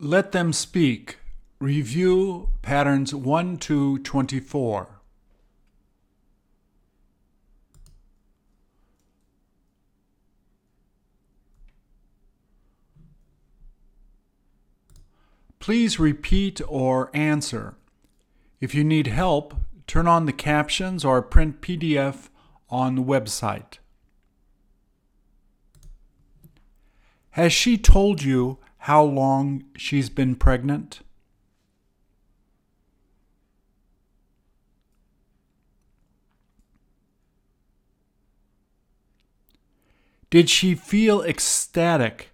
Let them speak. Review patterns 1 to 24. Please repeat or answer. If you need help, turn on the captions or print PDF on the website. Has she told you how long she's been pregnant? Did she feel ecstatic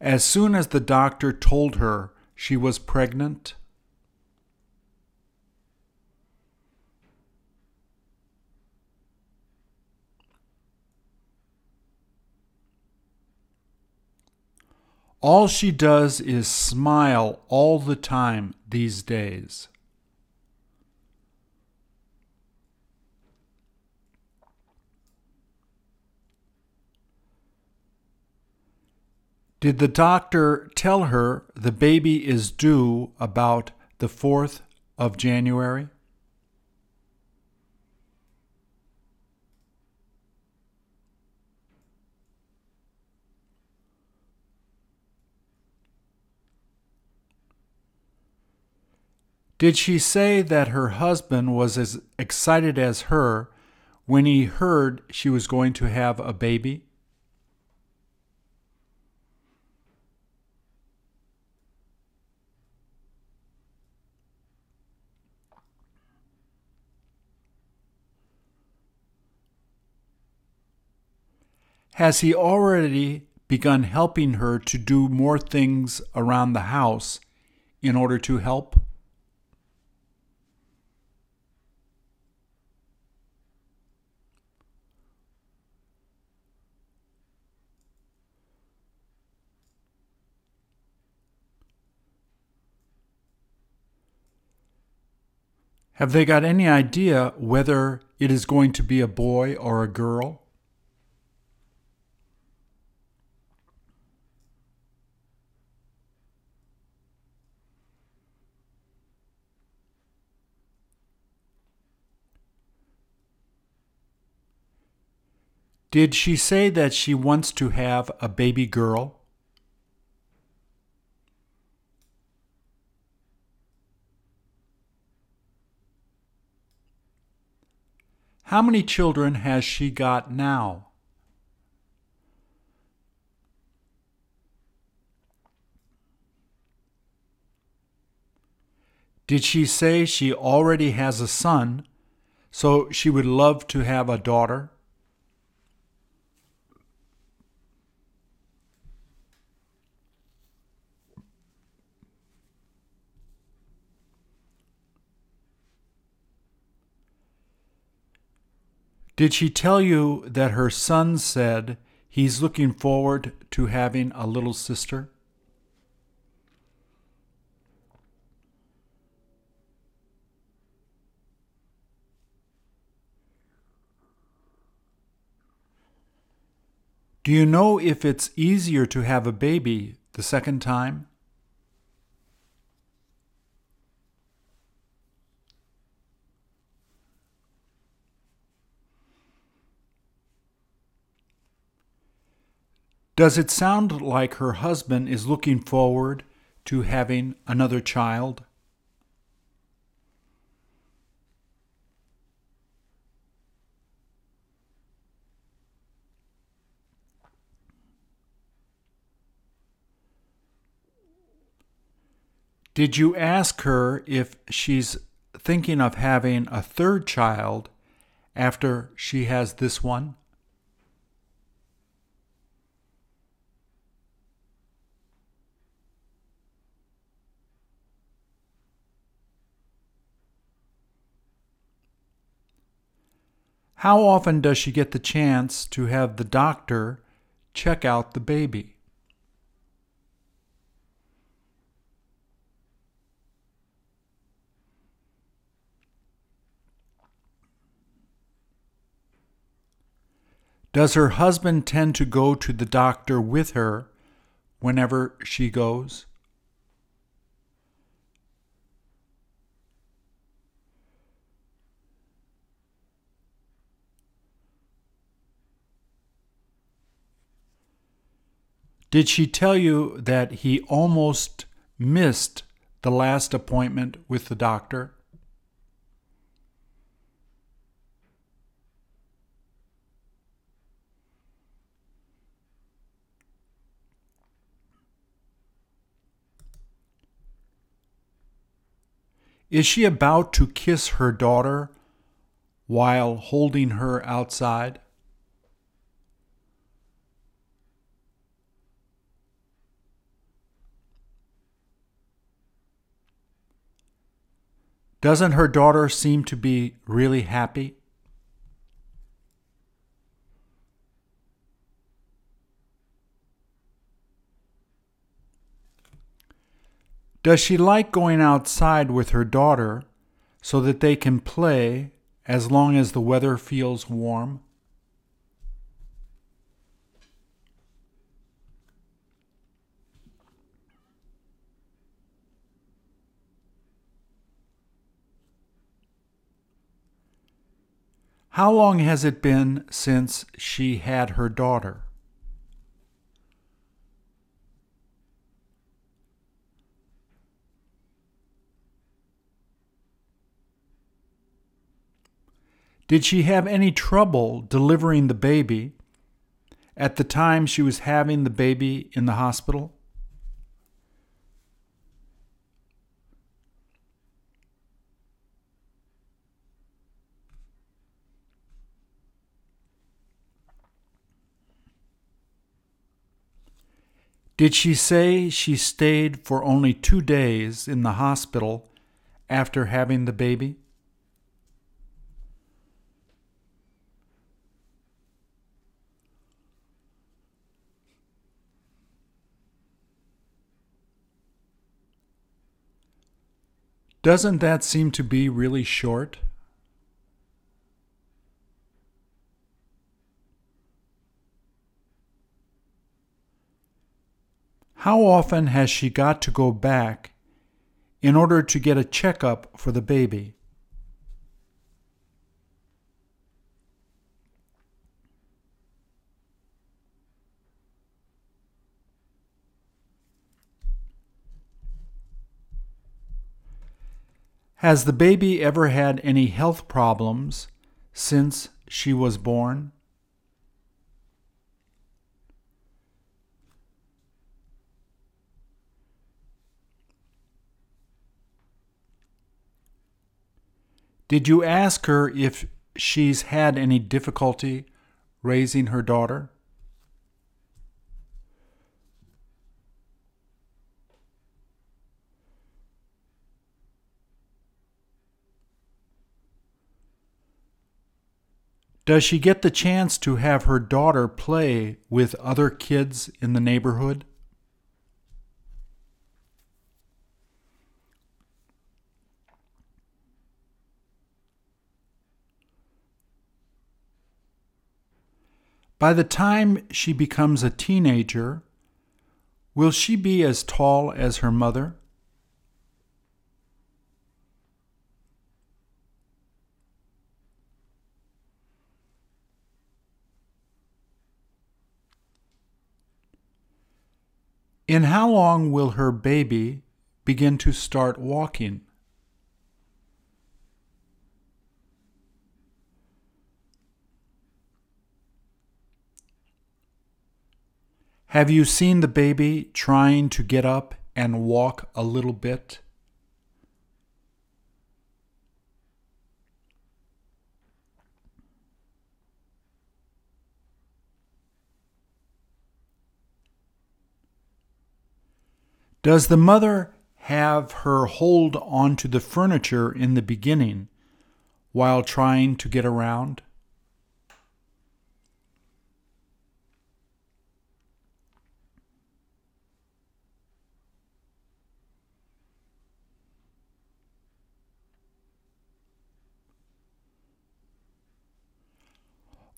as soon as the doctor told her she was pregnant? All she does is smile all the time these days. Did the doctor tell her the baby is due about the 4th of January? Did she say that her husband was as excited as her when he heard she was going to have a baby? Has he already begun helping her to do more things around the house in order to help? Have they got any idea whether it is going to be a boy or a girl? Did she say that she wants to have a baby girl? How many children has she got now? Did she say she already has a son, so she would love to have a daughter? Did she tell you that her son said he's looking forward to having a little sister? Do you know if it's easier to have a baby the second time? Does it sound like her husband is looking forward to having another child? Did you ask her if she's thinking of having a third child after she has this one? How often does she get the chance to have the doctor check out the baby? Does her husband tend to go to the doctor with her whenever she goes? Did she tell you that he almost missed the last appointment with the doctor? Is she about to kiss her daughter while holding her outside? Doesn't her daughter seem to be really happy? Does she like going outside with her daughter so that they can play as long as the weather feels warm? How long has it been since she had her daughter? Did she have any trouble delivering the baby at the time she was having the baby in the hospital? Did she say she stayed for only two days in the hospital after having the baby? Doesn't that seem to be really short? How often has she got to go back in order to get a checkup for the baby? Has the baby ever had any health problems since she was born? Did you ask her if she's had any difficulty raising her daughter? Does she get the chance to have her daughter play with other kids in the neighborhood? By the time she becomes a teenager, will she be as tall as her mother? In how long will her baby begin to start walking? Have you seen the baby trying to get up and walk a little bit? Does the mother have her hold onto the furniture in the beginning while trying to get around?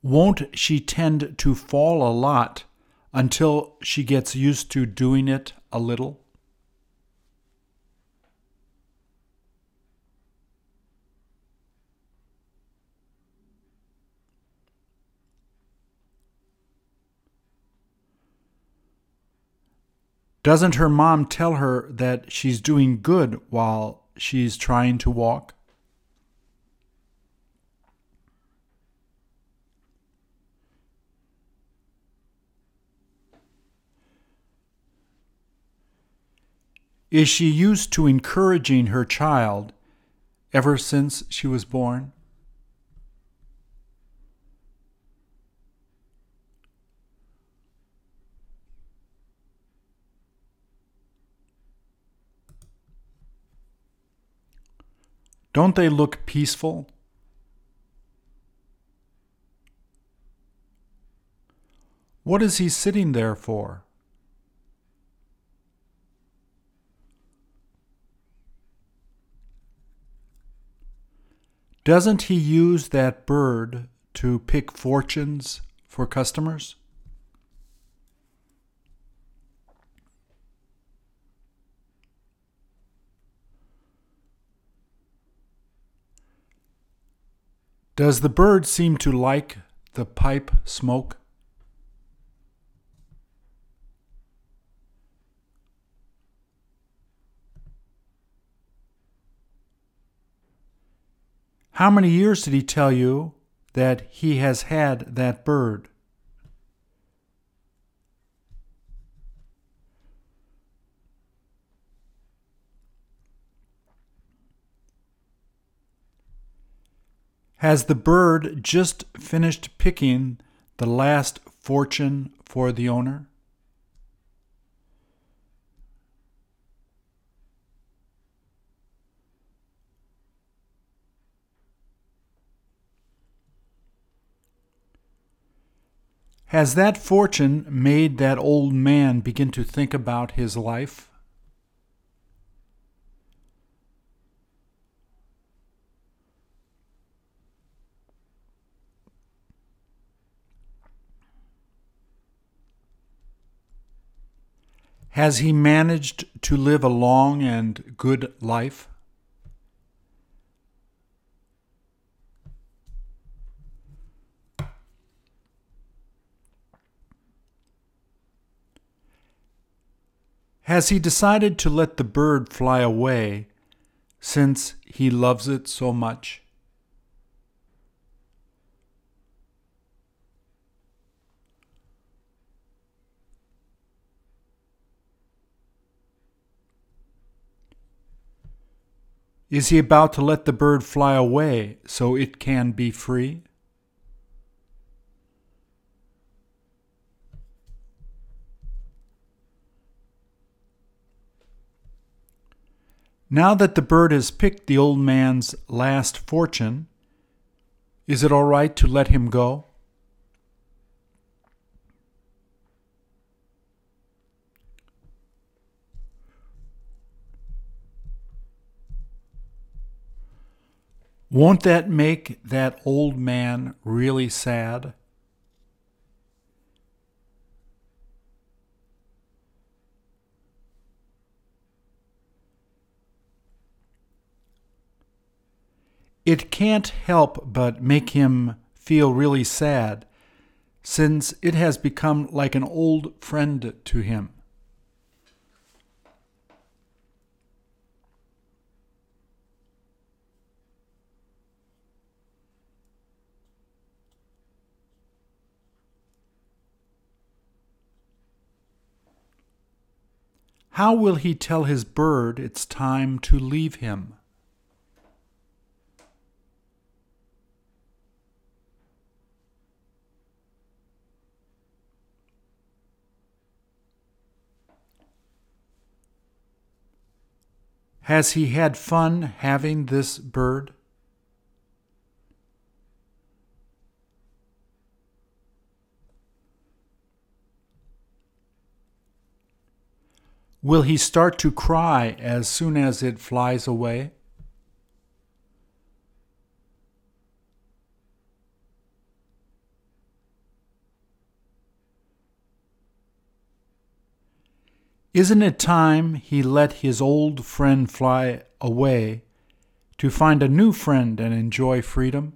Won't she tend to fall a lot until she gets used to doing it a little? Doesn't her mom tell her that she's doing good while she's trying to walk? Is she used to encouraging her child ever since she was born? Don't they look peaceful? What is he sitting there for? Doesn't he use that bird to pick fortunes for customers? Does the bird seem to like the pipe smoke? How many years did he tell you that he has had that bird? Has the bird just finished picking the last fortune for the owner? Has that fortune made that old man begin to think about his life? Has he managed to live a long and good life? Has he decided to let the bird fly away since he loves it so much? Is he about to let the bird fly away so it can be free? Now that the bird has picked the old man's last fortune, is it all right to let him go? Won't that make that old man really sad? It can't help but make him feel really sad, since it has become like an old friend to him. How will he tell his bird it's time to leave him? Has he had fun having this bird? Will he start to cry as soon as it flies away? Isn't it time he let his old friend fly away to find a new friend and enjoy freedom?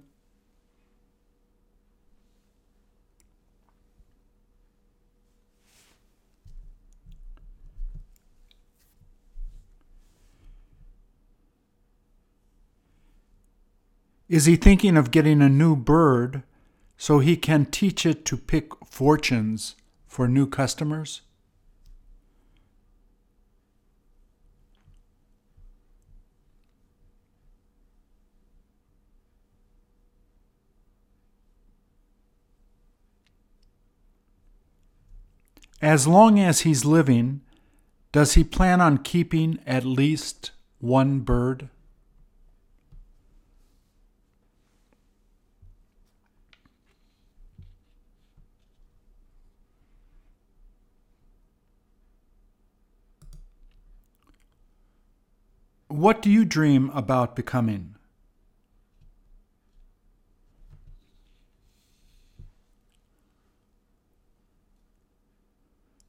Is he thinking of getting a new bird so he can teach it to pick fortunes for new customers? As long as he's living, does he plan on keeping at least one bird? What do you dream about becoming?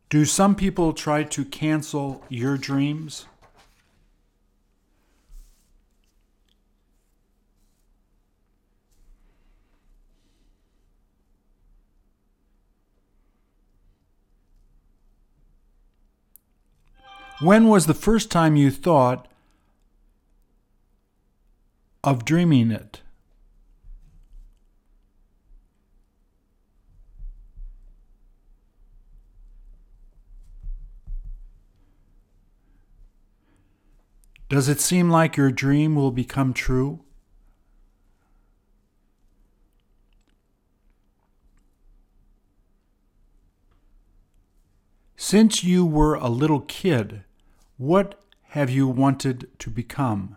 Do some people try to cancel your dreams? When was the first time you thought of dreaming it? Does it seem like your dream will become true? Since you were a little kid, what have you wanted to become?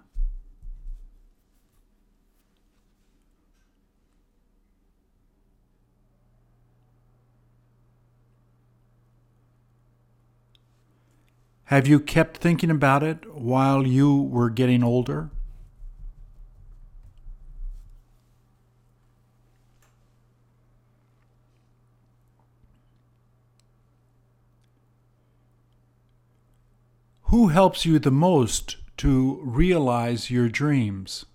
Have you kept thinking about it while you were getting older? Who helps you the most to realize your dreams?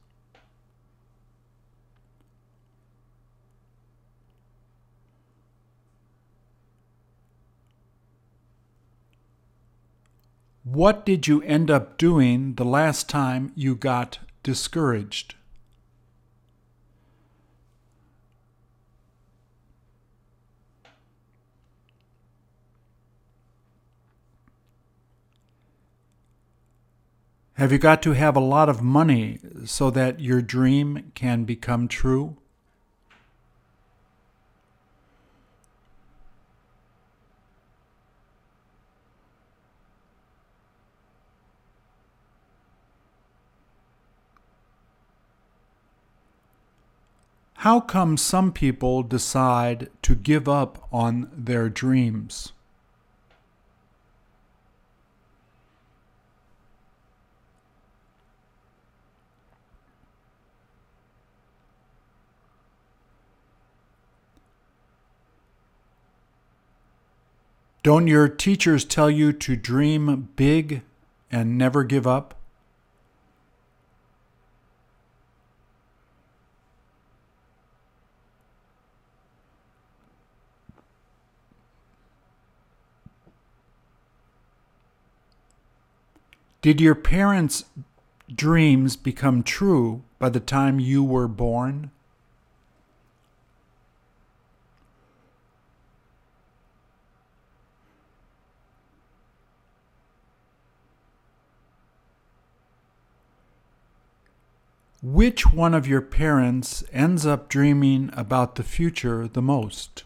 What did you end up doing the last time you got discouraged? Have you got to have a lot of money so that your dream can become true? How come some people decide to give up on their dreams? Don't your teachers tell you to dream big and never give up? Did your parents' dreams become true by the time you were born? Which one of your parents ends up dreaming about the future the most?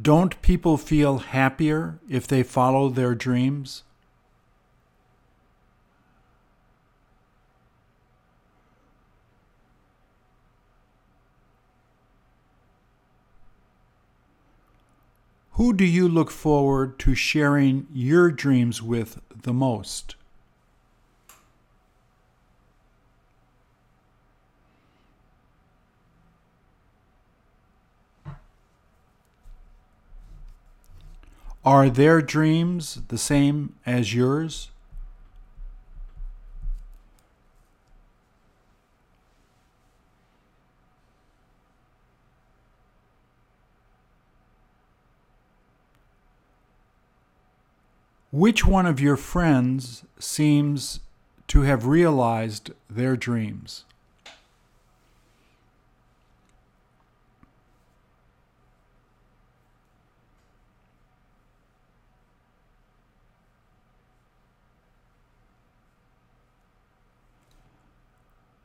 Don't people feel happier if they follow their dreams? Who do you look forward to sharing your dreams with the most? Are their dreams the same as yours? Which one of your friends seems to have realized their dreams?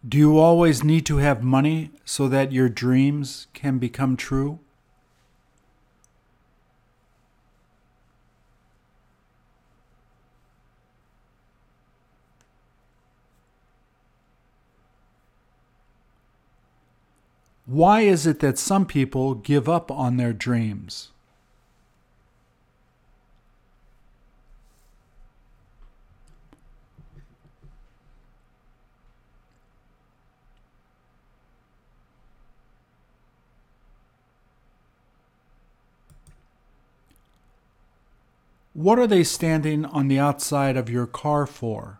Do you always need to have money so that your dreams can become true? Why is it that some people give up on their dreams? What are they standing on the outside of your car for?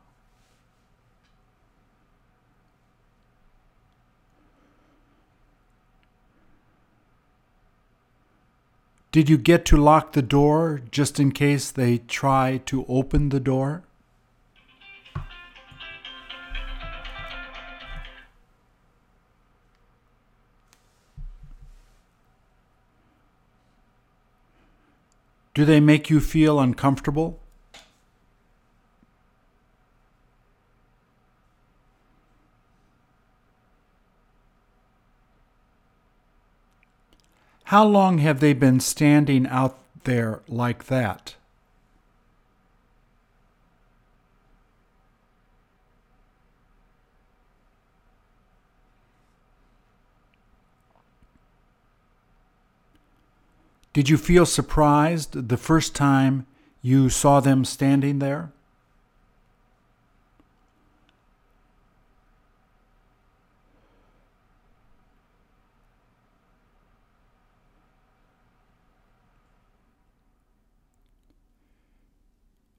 Did you get to lock the door just in case they try to open the door? Do they make you feel uncomfortable? How long have they been standing out there like that? Did you feel surprised the first time you saw them standing there?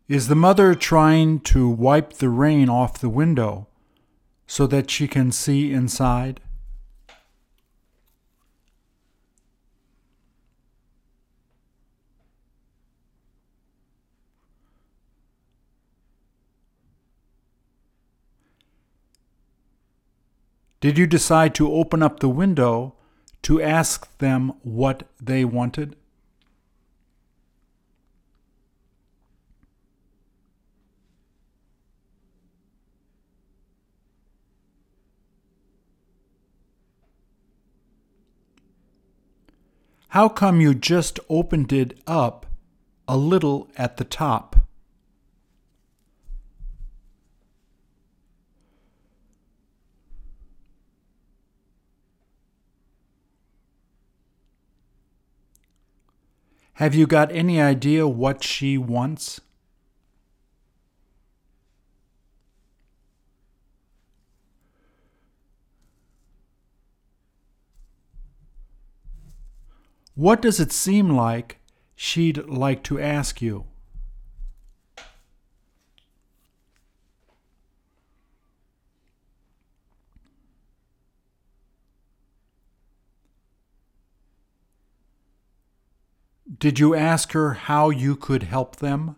Is the mother trying to wipe the rain off the window so that she can see inside? Did you decide to open up the window to ask them what they wanted? How come you just opened it up a little at the top? Have you got any idea what she wants? What does it seem like she'd like to ask you? Did you ask her how you could help them?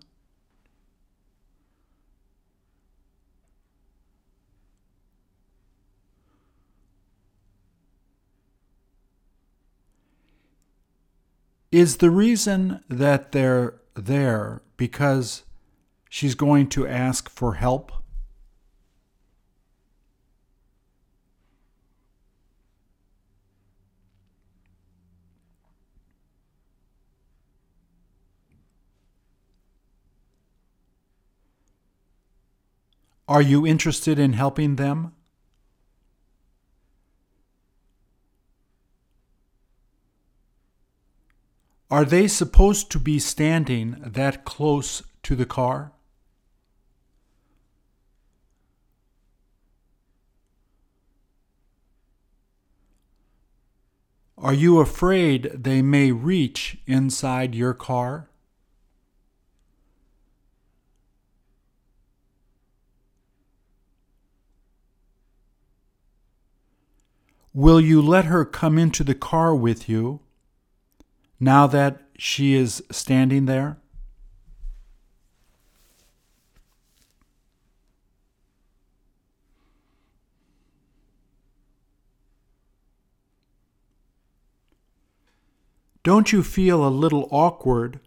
Is the reason that they're there because she's going to ask for help? Are you interested in helping them? Are they supposed to be standing that close to the car? Are you afraid they may reach inside your car? Will you let her come into the car with you now that she is standing there? Don't you feel a little awkward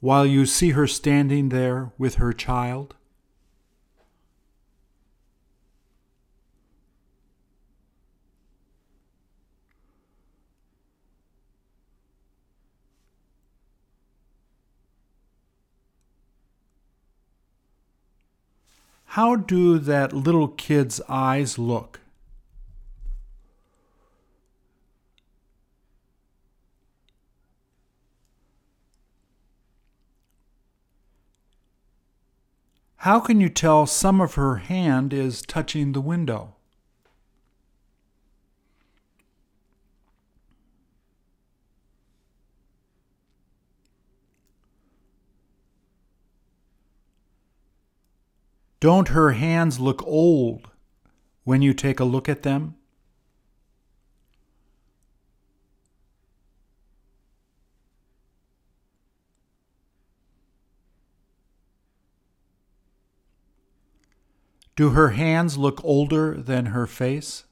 while you see her standing there with her child? How do that little kid's eyes look? How can you tell some of her hand is touching the window? Don't her hands look old when you take a look at them? Do her hands look older than her face?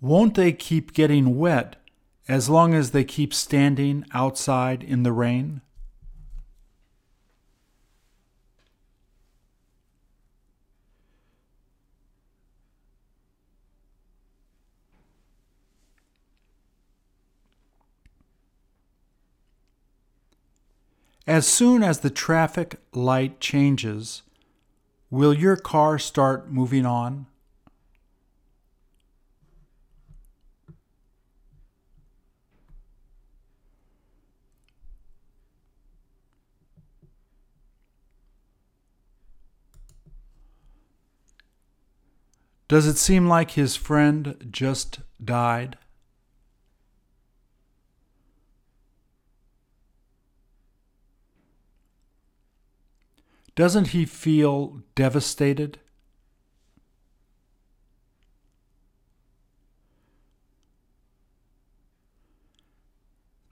Won't they keep getting wet as long as they keep standing outside in the rain? As soon as the traffic light changes, will your car start moving on? Does it seem like his friend just died? Doesn't he feel devastated?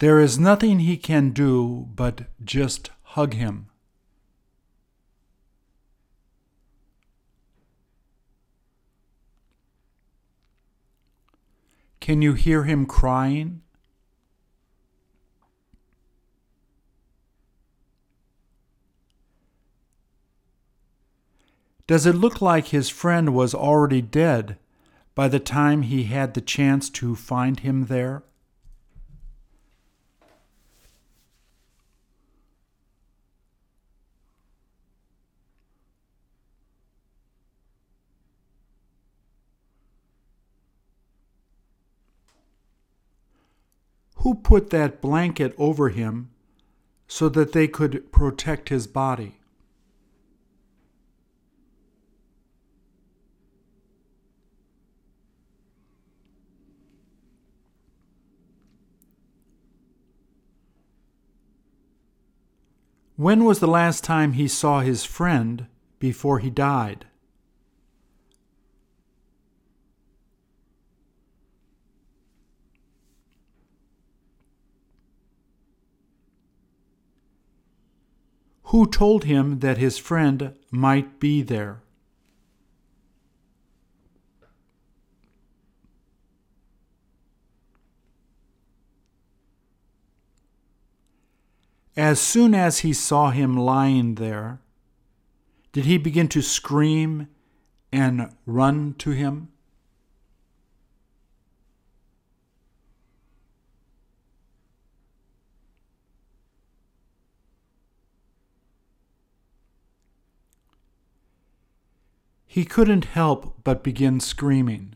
There is nothing he can do but just hug him. Can you hear him crying? Does it look like his friend was already dead by the time he had the chance to find him there? Who put that blanket over him so that they could protect his body? When was the last time he saw his friend before he died? Who told him that his friend might be there? As soon as he saw him lying there, did he begin to scream and run to him? He couldn't help but begin screaming.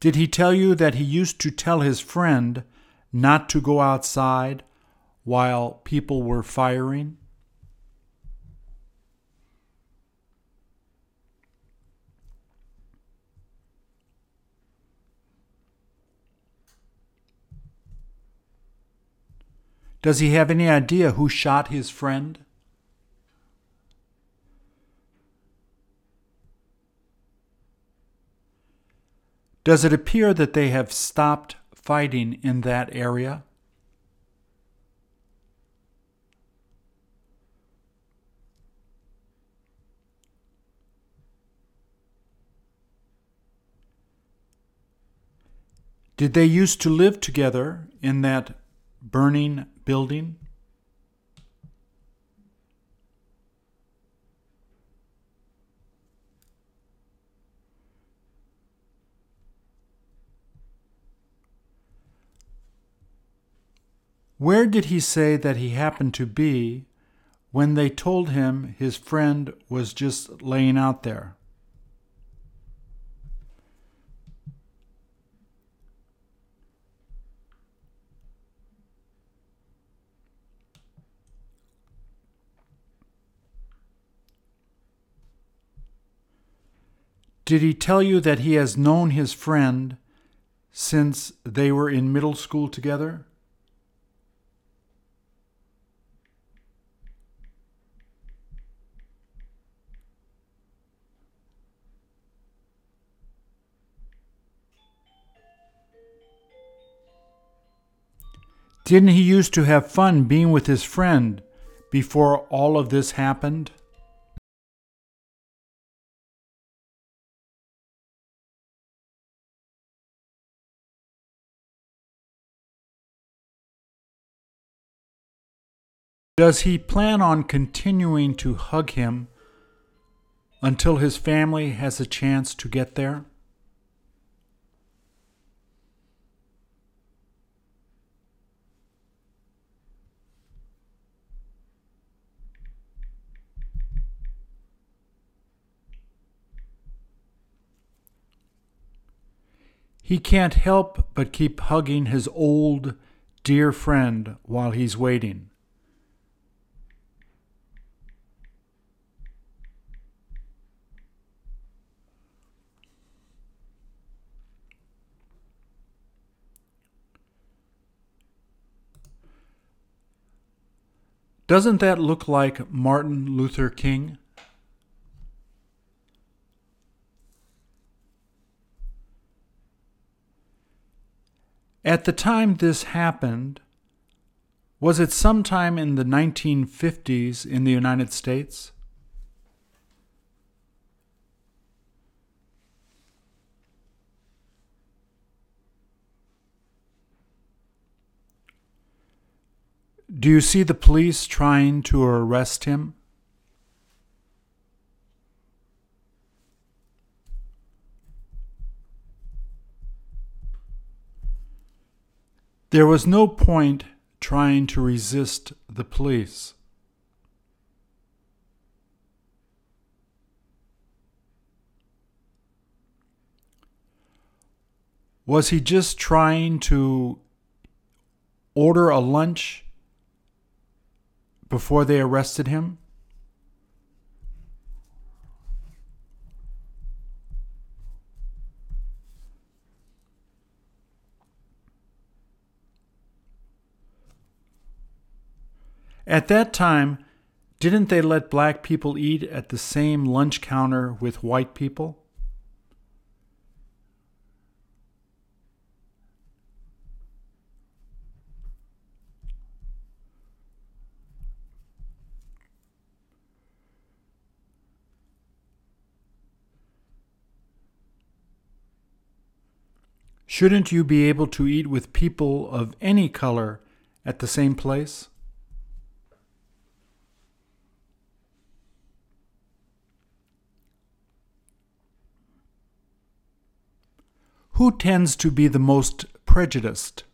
Did he tell you that he used to tell his friend not to go outside while people were firing? Does he have any idea who shot his friend? Does it appear that they have stopped fighting in that area? Did they used to live together in that burning building? Where did he say that he happened to be when they told him his friend was just laying out there? Did he tell you that he has known his friend since they were in middle school together? Didn't he used to have fun being with his friend before all of this happened? Does he plan on continuing to hug him until his family has a chance to get there? He can't help but keep hugging his old, dear friend while he's waiting. Doesn't that look like Martin Luther King? At the time this happened, was it sometime in the 1950s in the United States? Do you see the police trying to arrest him? There was no point trying to resist the police. Was he just trying to order a lunch before they arrested him? At that time, didn't they let black people eat at the same lunch counter with white people? Shouldn't you be able to eat with people of any color at the same place? Who tends to be the most prejudiced?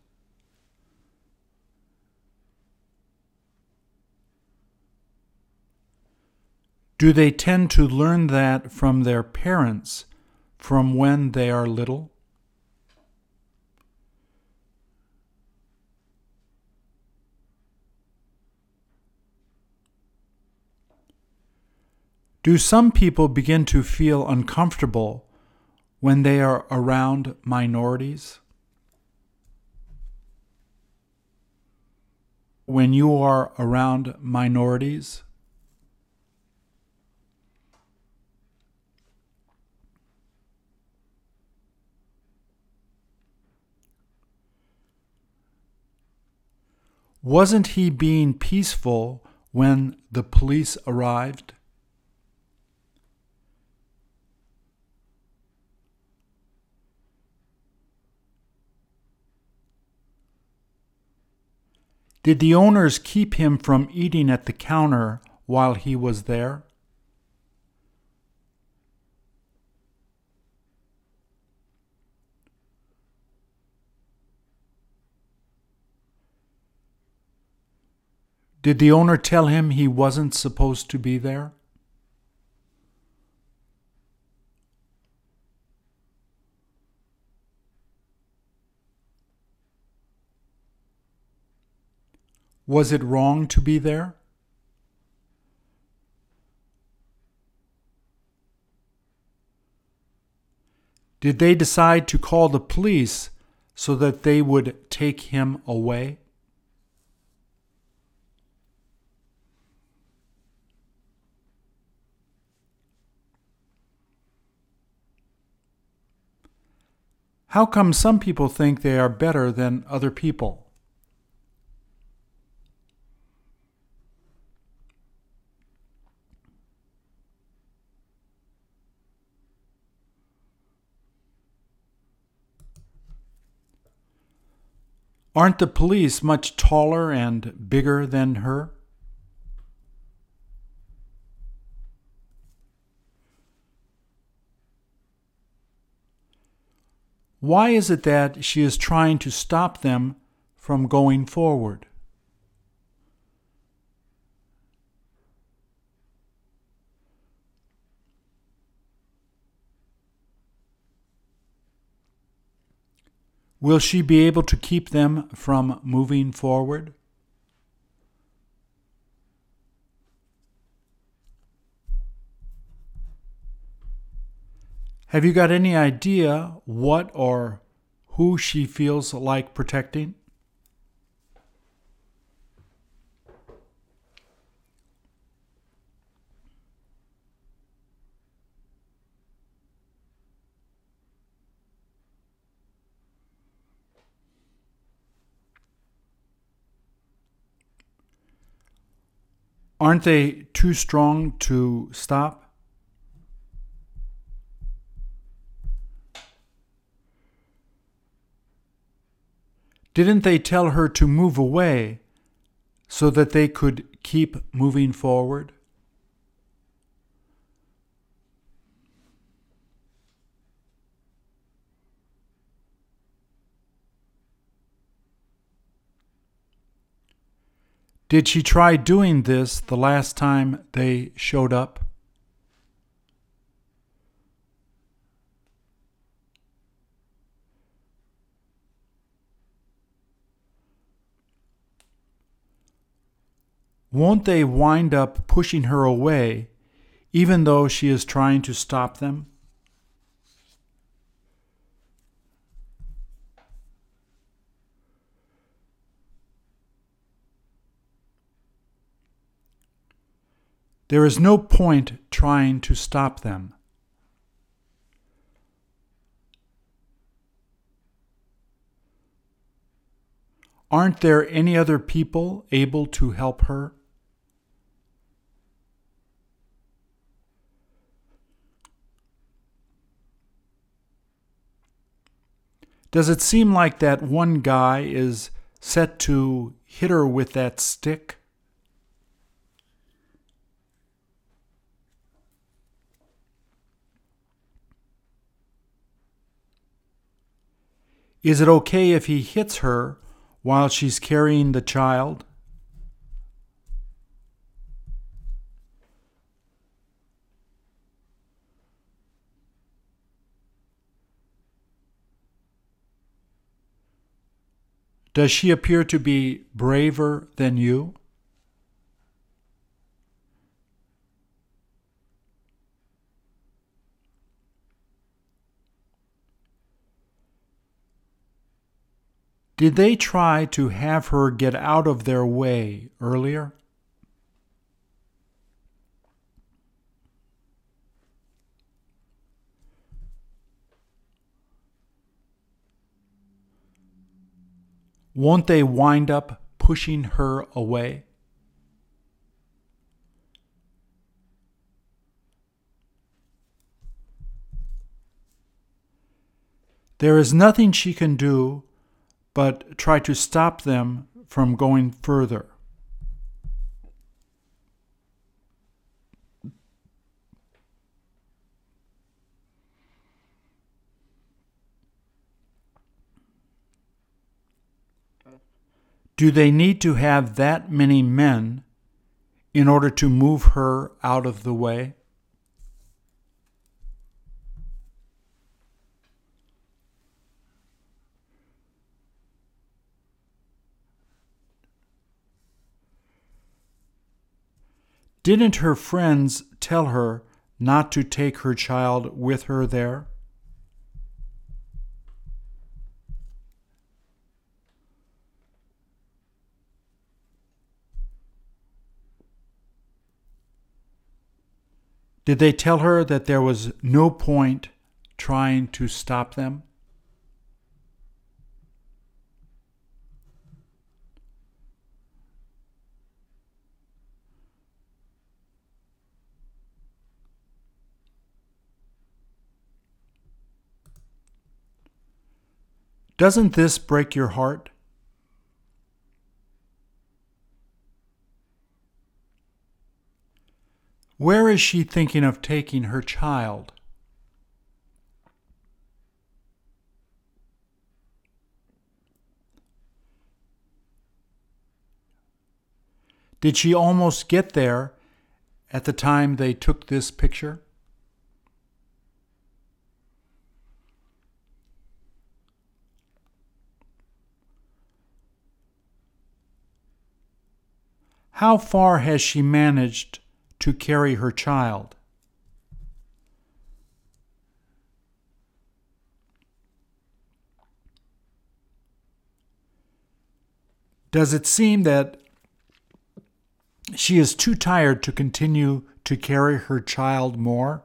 Do they tend to learn that from their parents from when they are little? Do some people begin to feel uncomfortable when they are around minorities? When you are around minorities? Wasn't he being peaceful when the police arrived? Did the owners keep him from eating at the counter while he was there? Did the owner tell him he wasn't supposed to be there? Was it wrong to be there? Did they decide to call the police so that they would take him away? How come some people think they are better than other people? Aren't the police much taller and bigger than her? Why is it that she is trying to stop them from going forward? Will she be able to keep them from moving forward? Have you got any idea what or who she feels like protecting? Aren't they too strong to stop? Didn't they tell her to move away so that they could keep moving forward? Did she try doing this the last time they showed up? Won't they wind up pushing her away even though she is trying to stop them? There is no point trying to stop them. Aren't there any other people able to help her? Does it seem like that one guy is set to hit her with that stick? Is it okay if he hits her while she's carrying the child? Does she appear to be braver than you? Did they try to have her get out of their way earlier? Won't they wind up pushing her away? There is nothing she can do but try to stop them from going further. Do they need to have that many men in order to move her out of the way? Didn't her friends tell her not to take her child with her there? Did they tell her that there was no point trying to stop them? Doesn't this break your heart? Where is she thinking of taking her child? Did she almost get there at the time they took this picture? How far has she managed to carry her child? Does it seem that she is too tired to continue to carry her child more?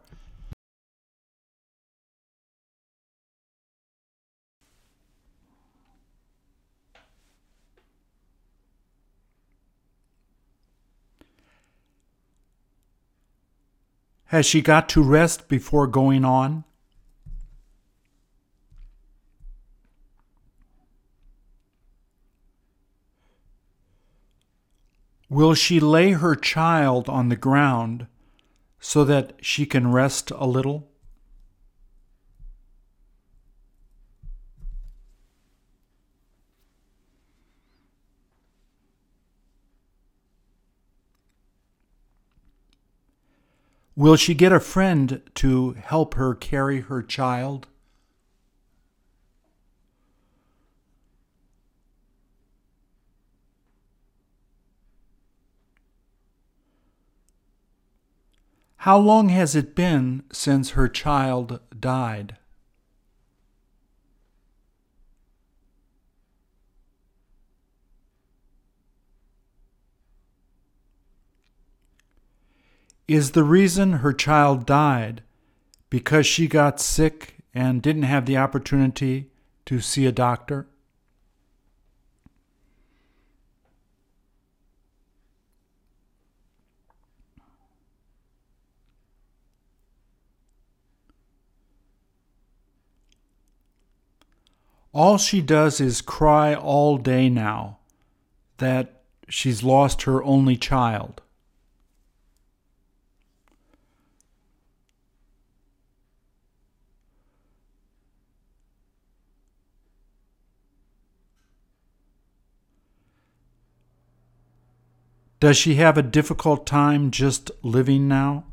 Has she got to rest before going on? Will she lay her child on the ground so that she can rest a little? Will she get a friend to help her carry her child? How long has it been since her child died? Is the reason her child died because she got sick and didn't have the opportunity to see a doctor? All she does is cry all day now that she's lost her only child. Does she have a difficult time just living now?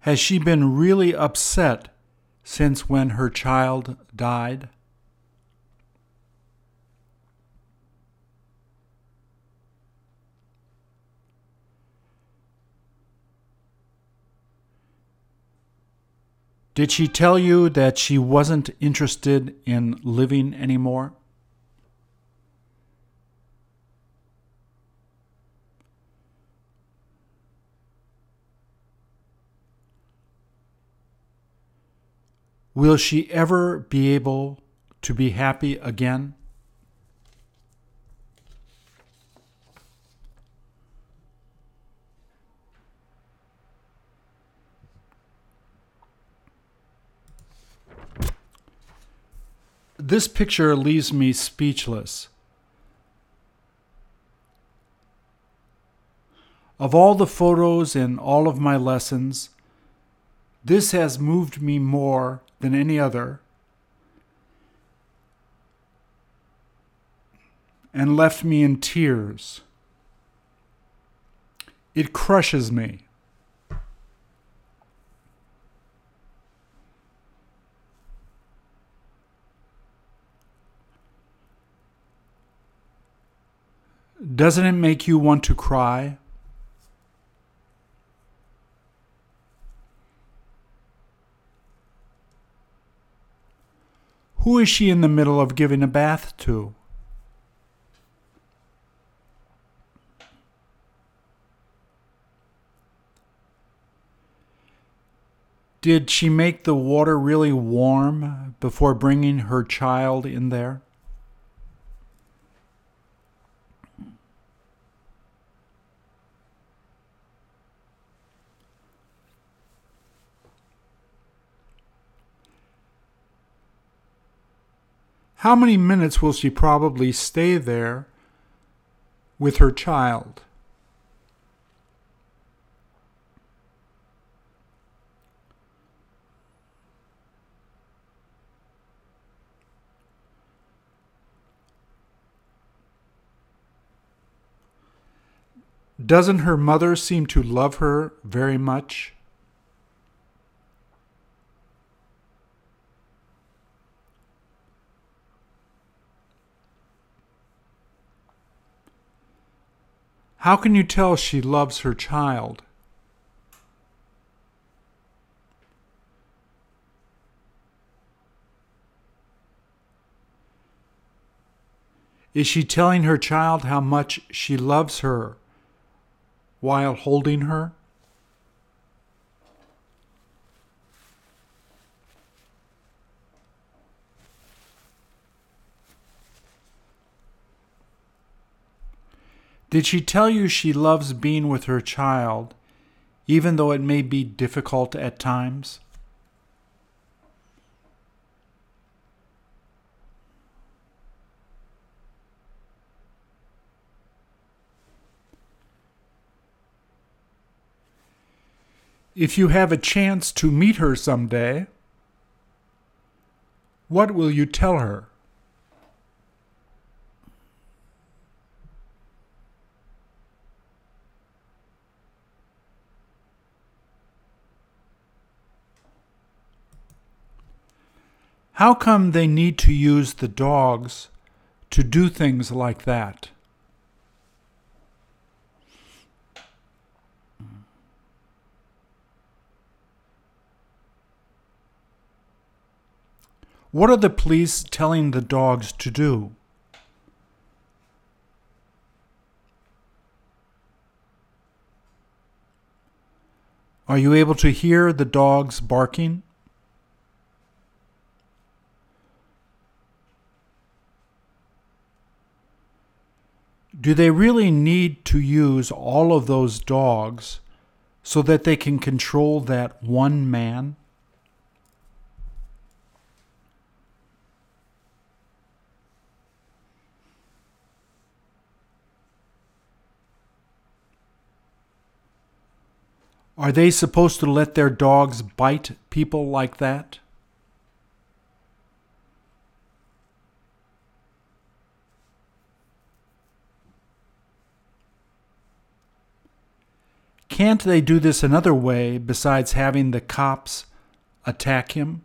Has she been really upset since when her child died? Did she tell you that she wasn't interested in living anymore? Will she ever be able to be happy again? This picture leaves me speechless. Of all the photos in all of my lessons, this has moved me more than any other and left me in tears. It crushes me. Doesn't it make you want to cry? Who is she in the middle of giving a bath to? Did she make the water really warm before bringing her child in there? How many minutes will she probably stay there with her child? Doesn't her mother seem to love her very much? How can you tell she loves her child? Is she telling her child how much she loves her while holding her? Did she tell you she loves being with her child, even though it may be difficult at times? If you have a chance to meet her someday, what will you tell her? How come they need to use the dogs to do things like that? What are the police telling the dogs to do? Are you able to hear the dogs barking? Do they really need to use all of those dogs so that they can control that one man? Are they supposed to let their dogs bite people like that? Can't they do this another way besides having the cops attack him?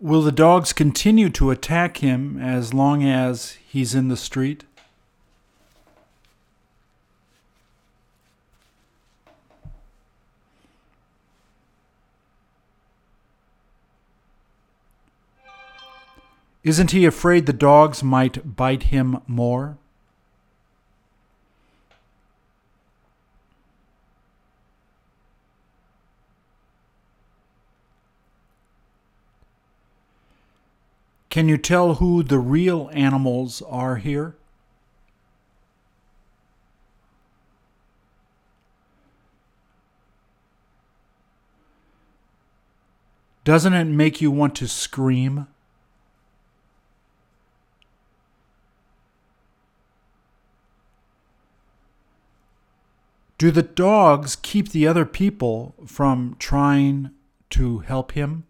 Will the dogs continue to attack him as long as he's in the street? Isn't he afraid the dogs might bite him more? Can you tell who the real animals are here? Doesn't it make you want to scream? Do the dogs keep the other people from trying to help him?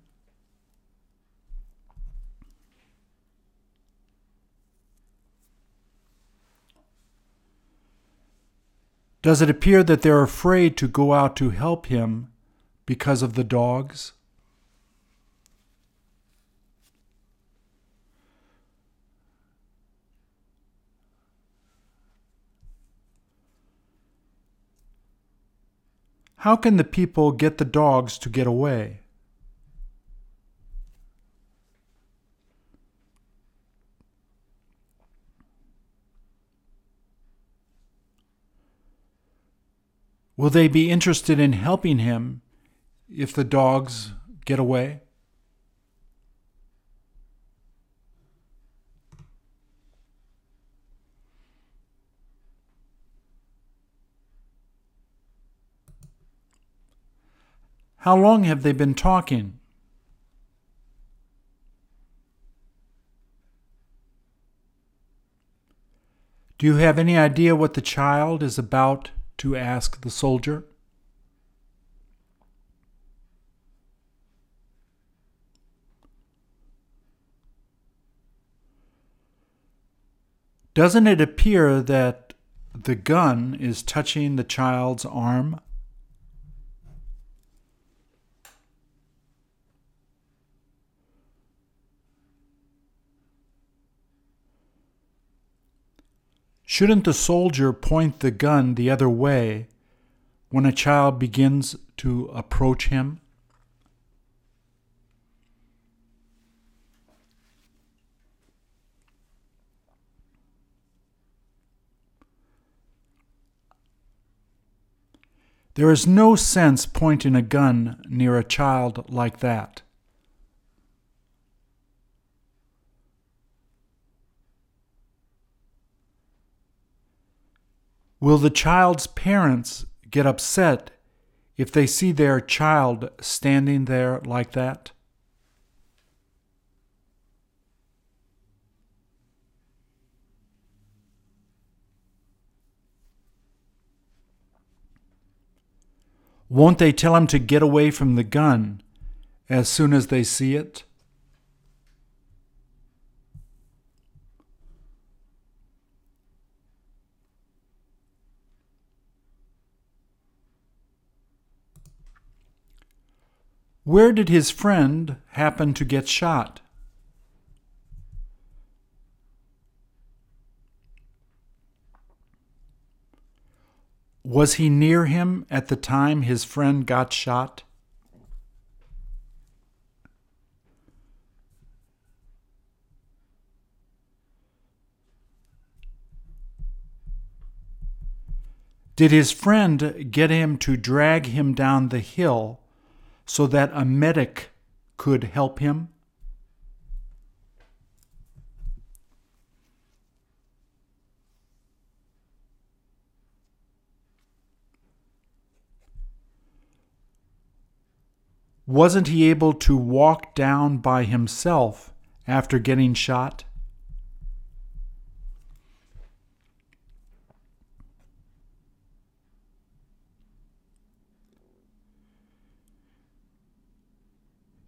Does it appear that they're afraid to go out to help him because of the dogs? How can the people get the dogs to get away? Will they be interested in helping him if the dogs get away? How long have they been talking? Do you have any idea what the child is about to ask the soldier? Doesn't it appear that the gun is touching the child's arm? Shouldn't the soldier point the gun the other way when a child begins to approach him? There is no sense pointing a gun near a child like that. Will the child's parents get upset if they see their child standing there like that? Won't they tell him to get away from the gun as soon as they see it? Where did his friend happen to get shot? Was he near him at the time his friend got shot? Did his friend get him to drag him down the hill so that a medic could help him? Wasn't he able to walk down by himself after getting shot?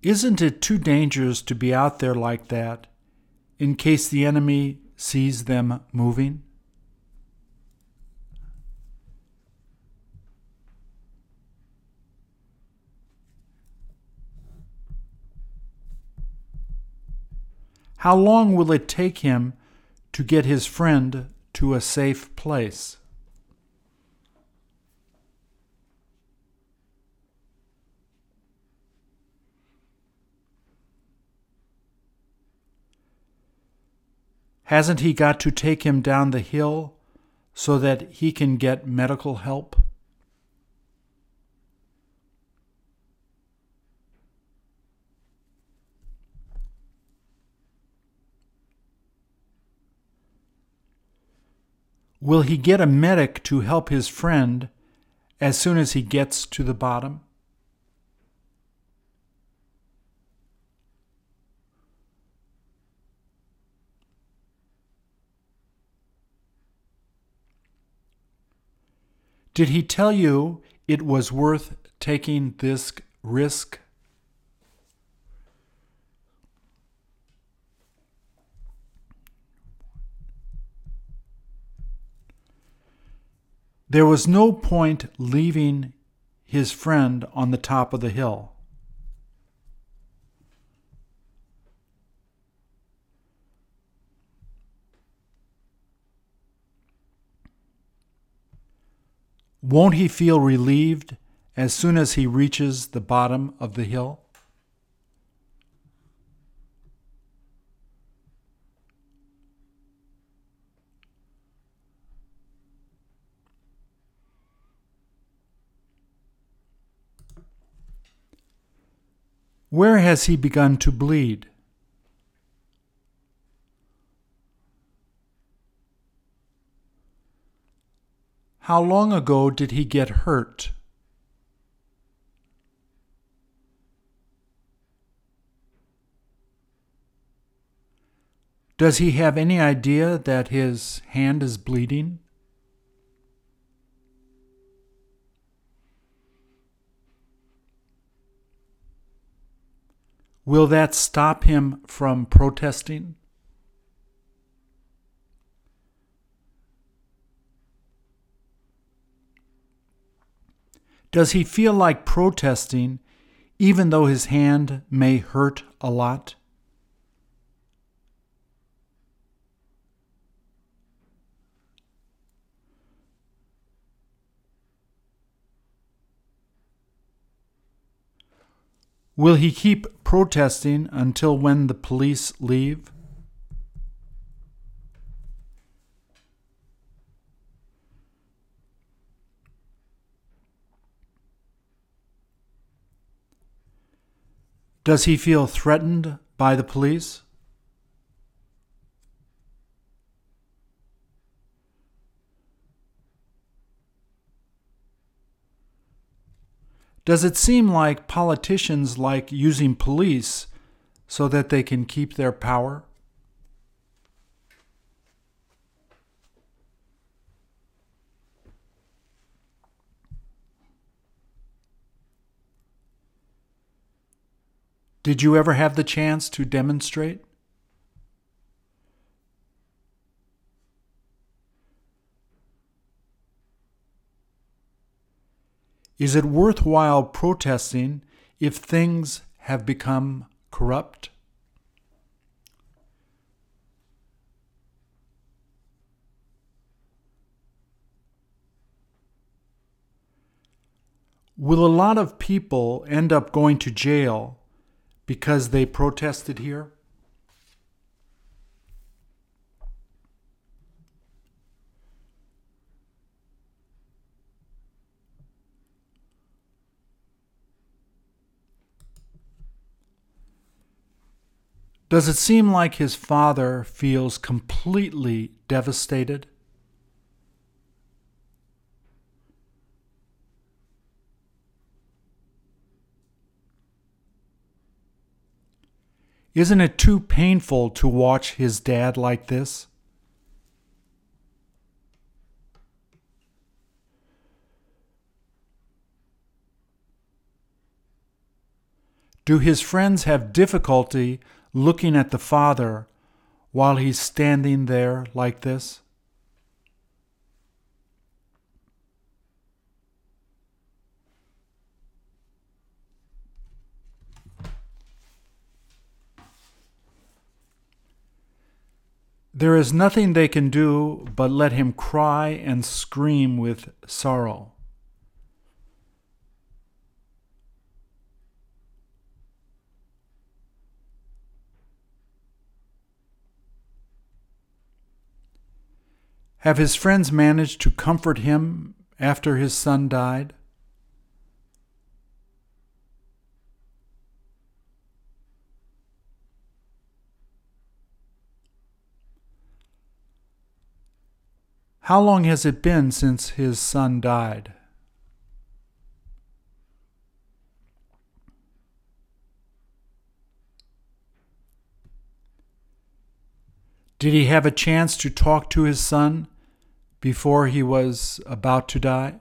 Isn't it too dangerous to be out there like that in case the enemy sees them moving? How long will it take him to get his friend to a safe place? Hasn't he got to take him down the hill so that he can get medical help? Will he get a medic to help his friend as soon as he gets to the bottom? Did he tell you it was worth taking this risk? There was no point leaving his friend on the top of the hill. Won't he feel relieved as soon as he reaches the bottom of the hill? Where has he begun to bleed? How long ago did he get hurt? Does he have any idea that his hand is bleeding? Will that stop him from protesting? Does he feel like protesting even though his hand may hurt a lot? Will he keep protesting until when the police leave? Does he feel threatened by the police? Does it seem like politicians like using police so that they can keep their power? Did you ever have the chance to demonstrate? Is it worthwhile protesting if things have become corrupt? Will a lot of people end up going to jail because they protested here? Does it seem like his father feels completely devastated? Isn't it too painful to watch his dad like this? Do his friends have difficulty looking at the father while he's standing there like this? There is nothing they can do but let him cry and scream with sorrow. Have his friends managed to comfort him after his son died? How long has it been since his son died? Did he have a chance to talk to his son before he was about to die?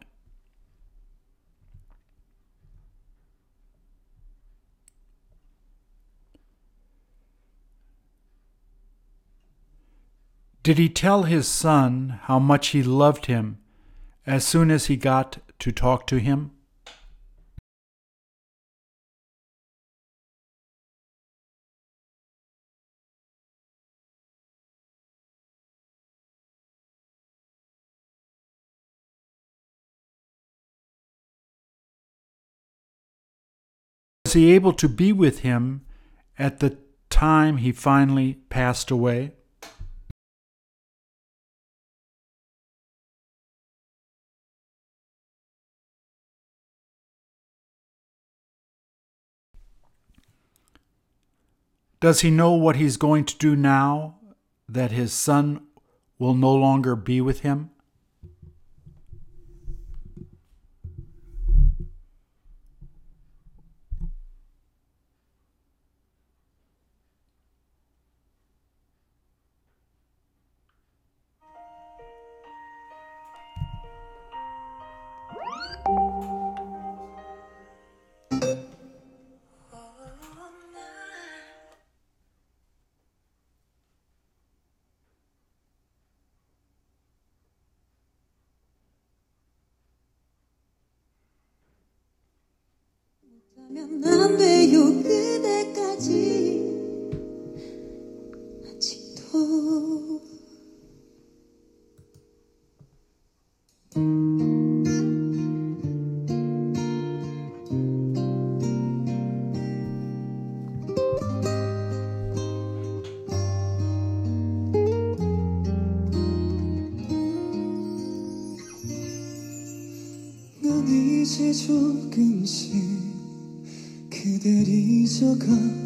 Did he tell his son how much he loved him as soon as he got to talk to him? Was he able to be with him at the time he finally passed away? Does he know what he's going to do now that his son will no longer be with him? 있는지 아직도 난 이제 조금씩 그댈 잊어가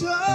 show.